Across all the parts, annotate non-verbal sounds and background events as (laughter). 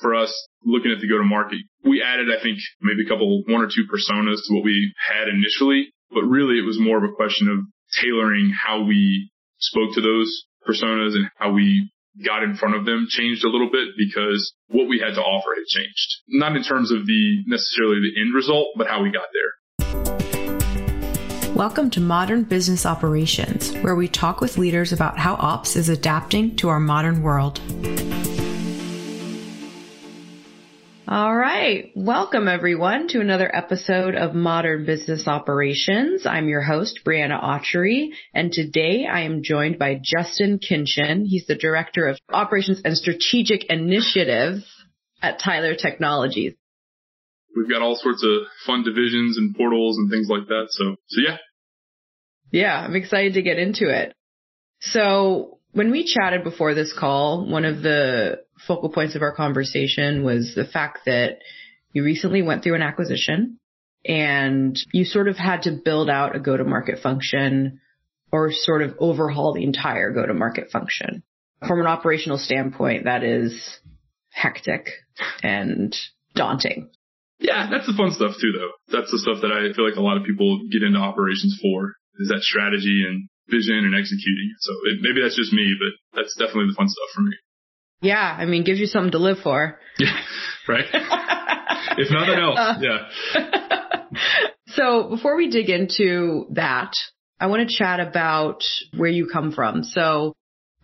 for us looking at the go to market, we added, I think, maybe a couple, one or two personas to what we had initially, but really it was more of a question of tailoring how we spoke to those personas and how we got in front of them changed a little bit because what we had to offer had changed. Not in terms of the necessarily the end result, but how we got there. Welcome to Modern Business Operations, where we talk with leaders about how ops is adapting to our modern world. All right. Welcome everyone to another episode of Modern Business Operations. I'm your host, Briana Okyere, and today I am joined by Justin Kinchen. He's the Director of Operations and Strategic Initiatives at Tyler Technologies. We've got all sorts of fun divisions and portals and things like that. So, so yeah. Yeah, I'm excited to get into it. So when we chatted before this call, one of the focal points of our conversation was the fact that you recently went through an acquisition and you sort of had to build out a go-to-market function or sort of overhaul the entire go-to-market function. From an operational standpoint, that is hectic and daunting. Yeah, that's the fun stuff too, though. That's the stuff that I feel like a lot of people get into operations for is that strategy and vision and executing. So it, maybe that's just me, but that's definitely the fun stuff for me. Yeah, I mean, gives you something to live for. Yeah, right. if nothing (laughs) else, uh, yeah. (laughs) so before we dig into that, I want to chat about where you come from. So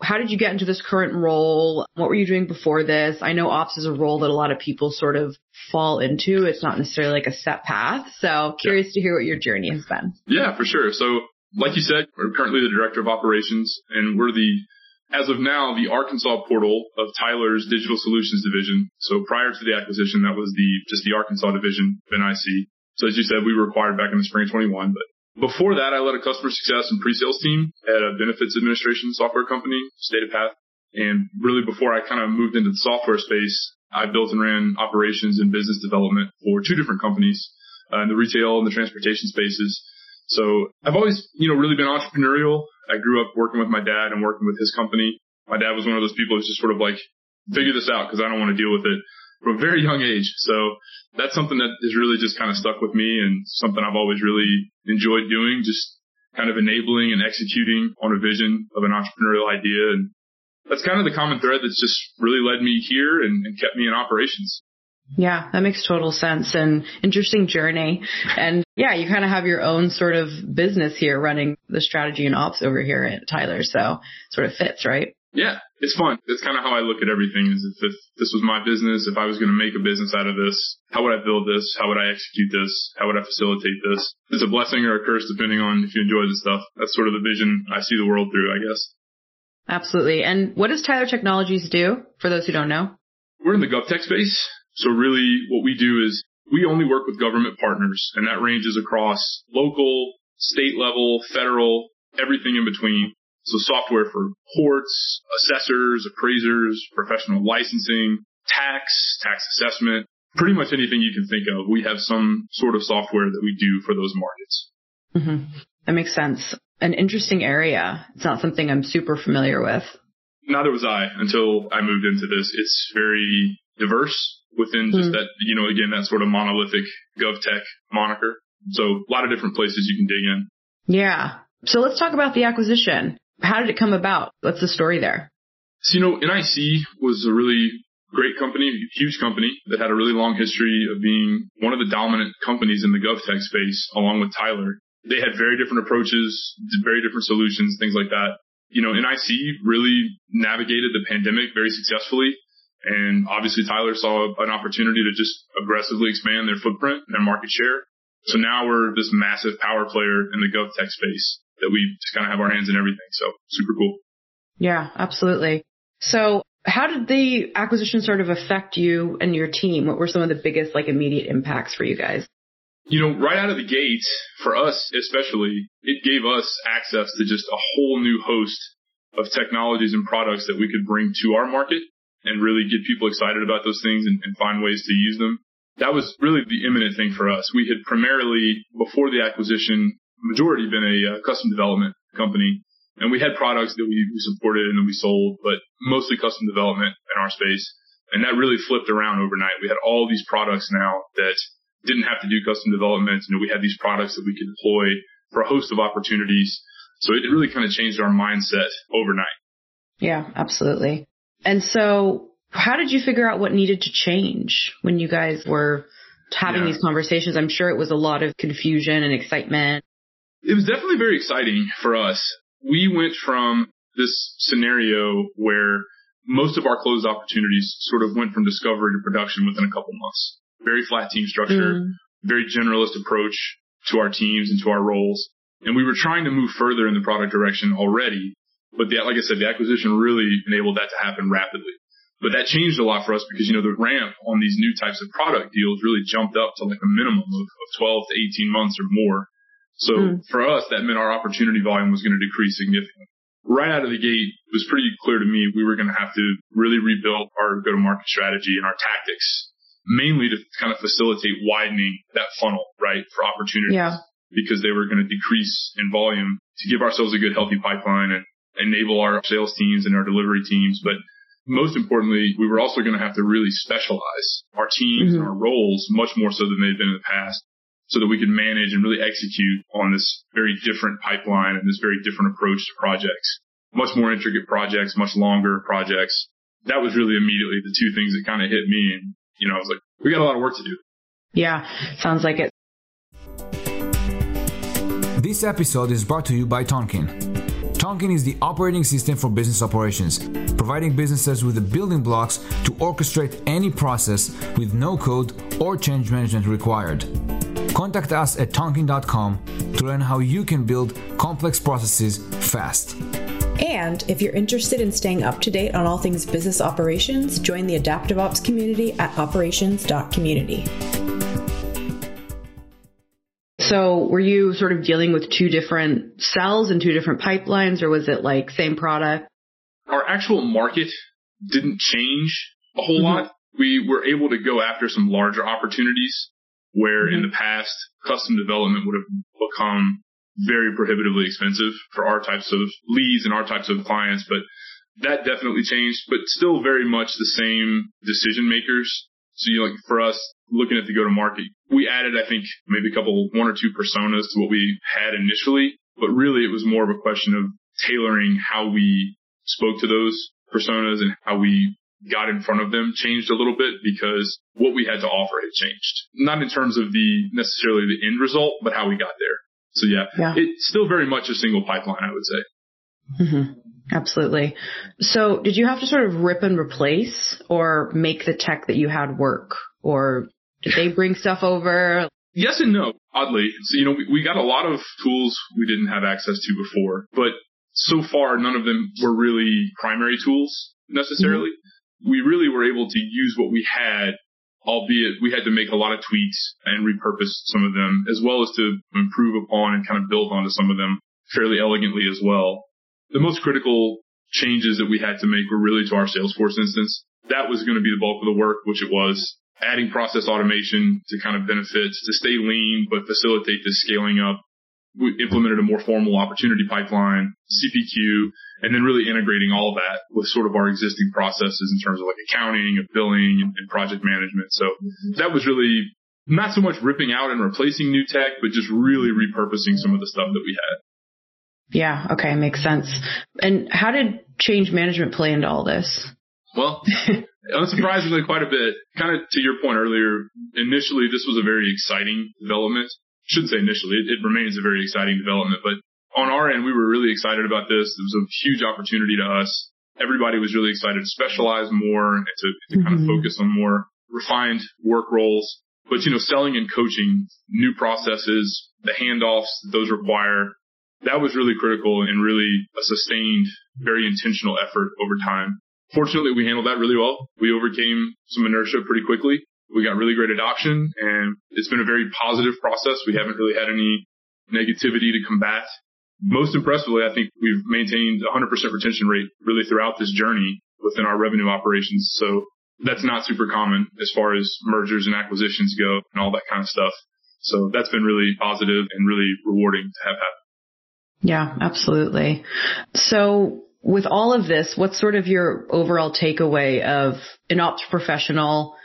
how did you get into this current role? What were you doing before this? I know ops is a role that a lot of people sort of fall into. It's not necessarily like a set path. So curious yeah. to hear what your journey has been. Yeah, for sure. So like you said, we're currently the director of operations and we're the, as of now, the Arkansas portal of Tyler's digital solutions division. So prior to the acquisition, that was the, just the Arkansas division of NIC. So as you said, we were acquired back in the spring of 21, but before that, I led a customer success and pre-sales team at a benefits administration software company, StatePath. And really before I kind of moved into the software space, I built and ran operations and business development for two different companies uh, in the retail and the transportation spaces. So I've always, you know, really been entrepreneurial. I grew up working with my dad and working with his company. My dad was one of those people who's just sort of like, figure this out because I don't want to deal with it from a very young age. So that's something that has really just kind of stuck with me and something I've always really enjoyed doing, just kind of enabling and executing on a vision of an entrepreneurial idea. And that's kind of the common thread that's just really led me here and, and kept me in operations. Yeah, that makes total sense and interesting journey. And yeah, you kind of have your own sort of business here running the strategy and ops over here at Tyler. So sort of fits, right? Yeah, it's fun. It's kind of how I look at everything is if, if this was my business, if I was going to make a business out of this, how would I build this? How would I execute this? How would I facilitate this? It's a blessing or a curse depending on if you enjoy the stuff. That's sort of the vision I see the world through, I guess. Absolutely. And what does Tyler Technologies do for those who don't know? We're in the GovTech space. So really what we do is we only work with government partners and that ranges across local, state level, federal, everything in between. So software for courts, assessors, appraisers, professional licensing, tax, tax assessment, pretty much anything you can think of. We have some sort of software that we do for those markets. Mm-hmm. That makes sense. An interesting area. It's not something I'm super familiar with. Neither was I until I moved into this. It's very diverse within just mm. that, you know, again, that sort of monolithic GovTech moniker. So a lot of different places you can dig in. Yeah. So let's talk about the acquisition. How did it come about? What's the story there? So, you know, NIC was a really great company, huge company that had a really long history of being one of the dominant companies in the GovTech space along with Tyler. They had very different approaches, very different solutions, things like that. You know, NIC really navigated the pandemic very successfully and obviously Tyler saw an opportunity to just aggressively expand their footprint and their market share. So now we're this massive power player in the GovTech space that we just kind of have our hands in everything. So super cool. Yeah, absolutely. So how did the acquisition sort of affect you and your team? What were some of the biggest like immediate impacts for you guys? You know, right out of the gate, for us especially, it gave us access to just a whole new host of technologies and products that we could bring to our market and really get people excited about those things and, and find ways to use them. That was really the imminent thing for us. We had primarily, before the acquisition, majority been a uh, custom development company. And we had products that we, we supported and that we sold, but mostly custom development in our space. And that really flipped around overnight. We had all these products now that didn't have to do custom development. You know, we had these products that we could deploy for a host of opportunities. So it really kind of changed our mindset overnight. Yeah, absolutely. And so how did you figure out what needed to change when you guys were having yeah. these conversations? I'm sure it was a lot of confusion and excitement. It was definitely very exciting for us. We went from this scenario where most of our closed opportunities sort of went from discovery to production within a couple months. Very flat team structure, mm. very generalist approach to our teams and to our roles. And we were trying to move further in the product direction already. But the, like I said, the acquisition really enabled that to happen rapidly. But that changed a lot for us because, you know, the ramp on these new types of product deals really jumped up to like a minimum of, of 12 to 18 months or more. So mm. for us, that meant our opportunity volume was going to decrease significantly. Right out of the gate, it was pretty clear to me we were going to have to really rebuild our go-to-market strategy and our tactics, mainly to kind of facilitate widening that funnel, right, for opportunities. Yeah. Because they were going to decrease in volume to give ourselves a good, healthy pipeline and enable our sales teams and our delivery teams. But most importantly, we were also going to have to really specialize our teams mm-hmm. and our roles much more so than they've been in the past so that we could manage and really execute on this very different pipeline and this very different approach to projects. Much more intricate projects, much longer projects. That was really immediately the two things that kind of hit me. And, you know, I was like, we got a lot of work to do. Yeah, sounds like it. This episode is brought to you by Tonkean. Tonkean is the operating system for business operations, providing businesses with the building blocks to orchestrate any process with no code or change management required. Contact us at tonkean.com to learn how you can build complex processes fast. And if you're interested in staying up to date on all things business operations, join the Adaptive Ops community at operations.community. So were you sort of dealing with two different cells and two different pipelines or was it like same product? Our actual market didn't change a whole mm-hmm. lot. We were able to go after some larger opportunities where mm-hmm. in the past custom development would have become very prohibitively expensive for our types of leads and our types of clients, but that definitely changed, but still very much the same decision makers. So you know, like for us, looking at the go to market, we added, I think, maybe a couple, one or two personas to what we had initially, but really it was more of a question of tailoring how we spoke to those personas and how we got in front of them changed a little bit because what we had to offer had changed. Not in terms of the necessarily the end result, but how we got there. So yeah, yeah. it's still very much a single pipeline, I would say. Mm-hmm. Absolutely. So did you have to sort of rip and replace or make the tech that you had work or did they bring stuff over? Yes and no, oddly. So, you know, we, we got a lot of tools we didn't have access to before, but so far none of them were really primary tools necessarily. Mm-hmm. We really were able to use what we had, albeit we had to make a lot of tweaks and repurpose some of them, as well as to improve upon and kind of build onto some of them fairly elegantly as well. The most critical changes that we had to make were really to our Salesforce instance. That was going to be the bulk of the work, which it was adding process automation to kind of benefits to stay lean, but facilitate the scaling up. We implemented a more formal opportunity pipeline, CPQ, and then really integrating all that with sort of our existing processes in terms of like accounting and billing and, and project management. So that was really not so much ripping out and replacing new tech, but just really repurposing some of the stuff that we had. Yeah. Okay. Makes sense. And how did change management play into all this? Well, (laughs) unsurprisingly, quite a bit. Kind of to your point earlier, initially this was a very exciting development. I shouldn't say initially, it, it remains a very exciting development, but on our end, we were really excited about this. It was a huge opportunity to us. Everybody was really excited to specialize more and to, to kind of mm-hmm. focus on more refined work roles. But, you know, selling and coaching new processes, the handoffs those require, that was really critical and really a sustained, very intentional effort over time. Fortunately, we handled that really well. We overcame some inertia pretty quickly. We got really great adoption and it's been a very positive process. We haven't really had any negativity to combat. Most impressively, I think we've maintained 100% retention rate really throughout this journey within our revenue operations. So that's not super common as far as mergers and acquisitions go and all that kind of stuff. So that's been really positive and really rewarding to have happen. Yeah, absolutely. So with all of this, what's sort of your overall takeaway of an ops professional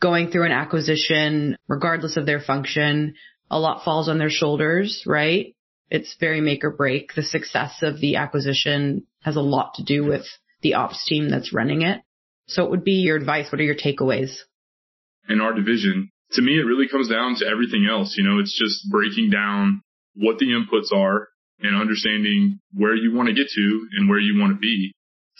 going through an acquisition, regardless of their function? A lot falls on their shoulders, right? It's very make or break. The success of the acquisition has a lot to do with the ops team that's running it. So what would be your advice? What are your takeaways? In our division, to me, it really comes down to everything else. You know, it's just breaking down what the inputs are and understanding where you want to get to and where you want to be.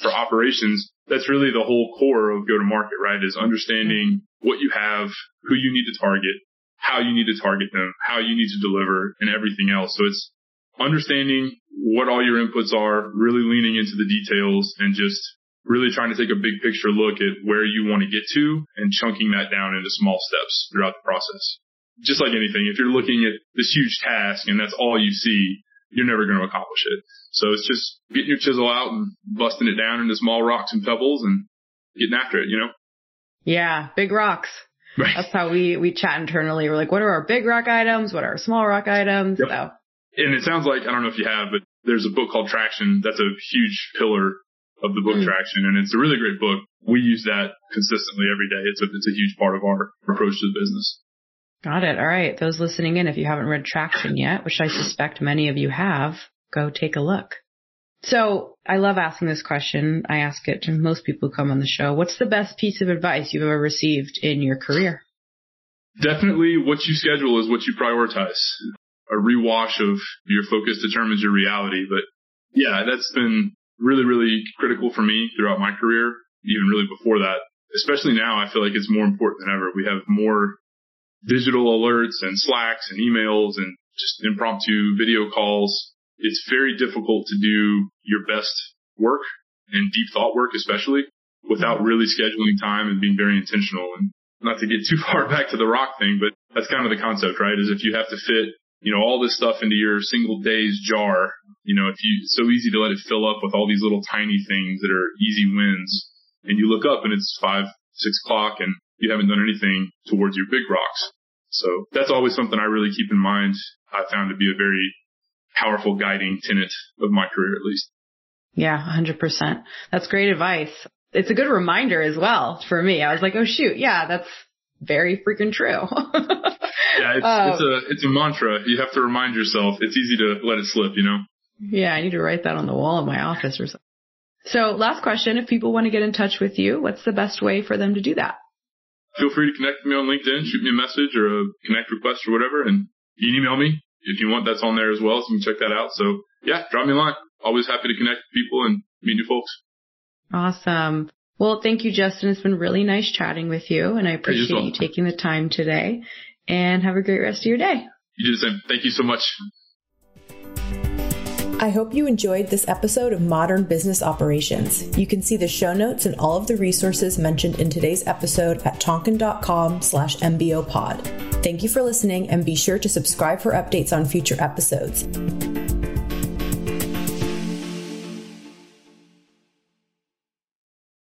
For operations, that's really the whole core of go to market, right? Is understanding what you have, who you need to target, how you need to target them, how you need to deliver and everything else. So it's understanding what all your inputs are, really leaning into the details and just really trying to take a big picture look at where you want to get to and chunking that down into small steps throughout the process. Just like anything, if you're looking at this huge task and that's all you see, you're never going to accomplish it. So it's just getting your chisel out and busting it down into small rocks and pebbles and getting after it, you know? Yeah, big rocks. Right. That's how we, we chat internally. We're like, what are our big rock items? What are our small rock items? Yep. So And it sounds like, I don't know if you have, but there's a book called Traction. That's a huge pillar of the book Mm. Traction. And it's a really great book. We use that consistently every day. It's a, it's a huge part of our approach to the business. Got it. All right. Those listening in, if you haven't read Traction yet, which I suspect many of you have, go take a look. So I love asking this question. I ask it to most people who come on the show. What's the best piece of advice you've ever received in your career? Definitely what you schedule is what you prioritize. A rewash of your focus determines your reality. But yeah, that's been really, really critical for me throughout my career, even really before that. Especially now, I feel like it's more important than ever. We have more digital alerts and slacks and emails and just impromptu video calls. It's very difficult to do your best work and deep thought work, especially without really scheduling time and being very intentional. And not to get too (laughs) far back to the rock thing, but that's kind of the concept, right? Is if you have to fit, you know, all this stuff into your single day's jar, you know, if you, it's so easy to let it fill up with all these little tiny things that are easy wins and you look up and it's five, six o'clock and you haven't done anything towards your big rocks. So that's always something I really keep in mind. I found to be a very powerful guiding tenet of my career, at least. Yeah, 100%. That's great advice. It's a good reminder as well for me. I was like, oh shoot, yeah, that's very freaking true. (laughs) Yeah, it's, Um, it's a it's a mantra. You have to remind yourself. It's easy to let it slip, you know. Yeah, I need to write that on the wall in my office or something. So last question, if people want to get in touch with you, what's the best way for them to do that? Feel free to connect with me on LinkedIn, shoot me a message or a connect request or whatever, and you can email me if you want. That's on there as well, so you can check that out. So yeah, drop me a line. Always happy to connect with people and meet new folks. Awesome. Well, thank you, Justin. It's been really nice chatting with you and I appreciate you taking the time today and have a great rest of your day. You do the same. Thank you so much. I hope you enjoyed this episode of Modern Business Operations. You can see the show notes and all of the resources mentioned in today's episode at tonkean.com slash mbopod. Thank you for listening and be sure to subscribe for updates on future episodes.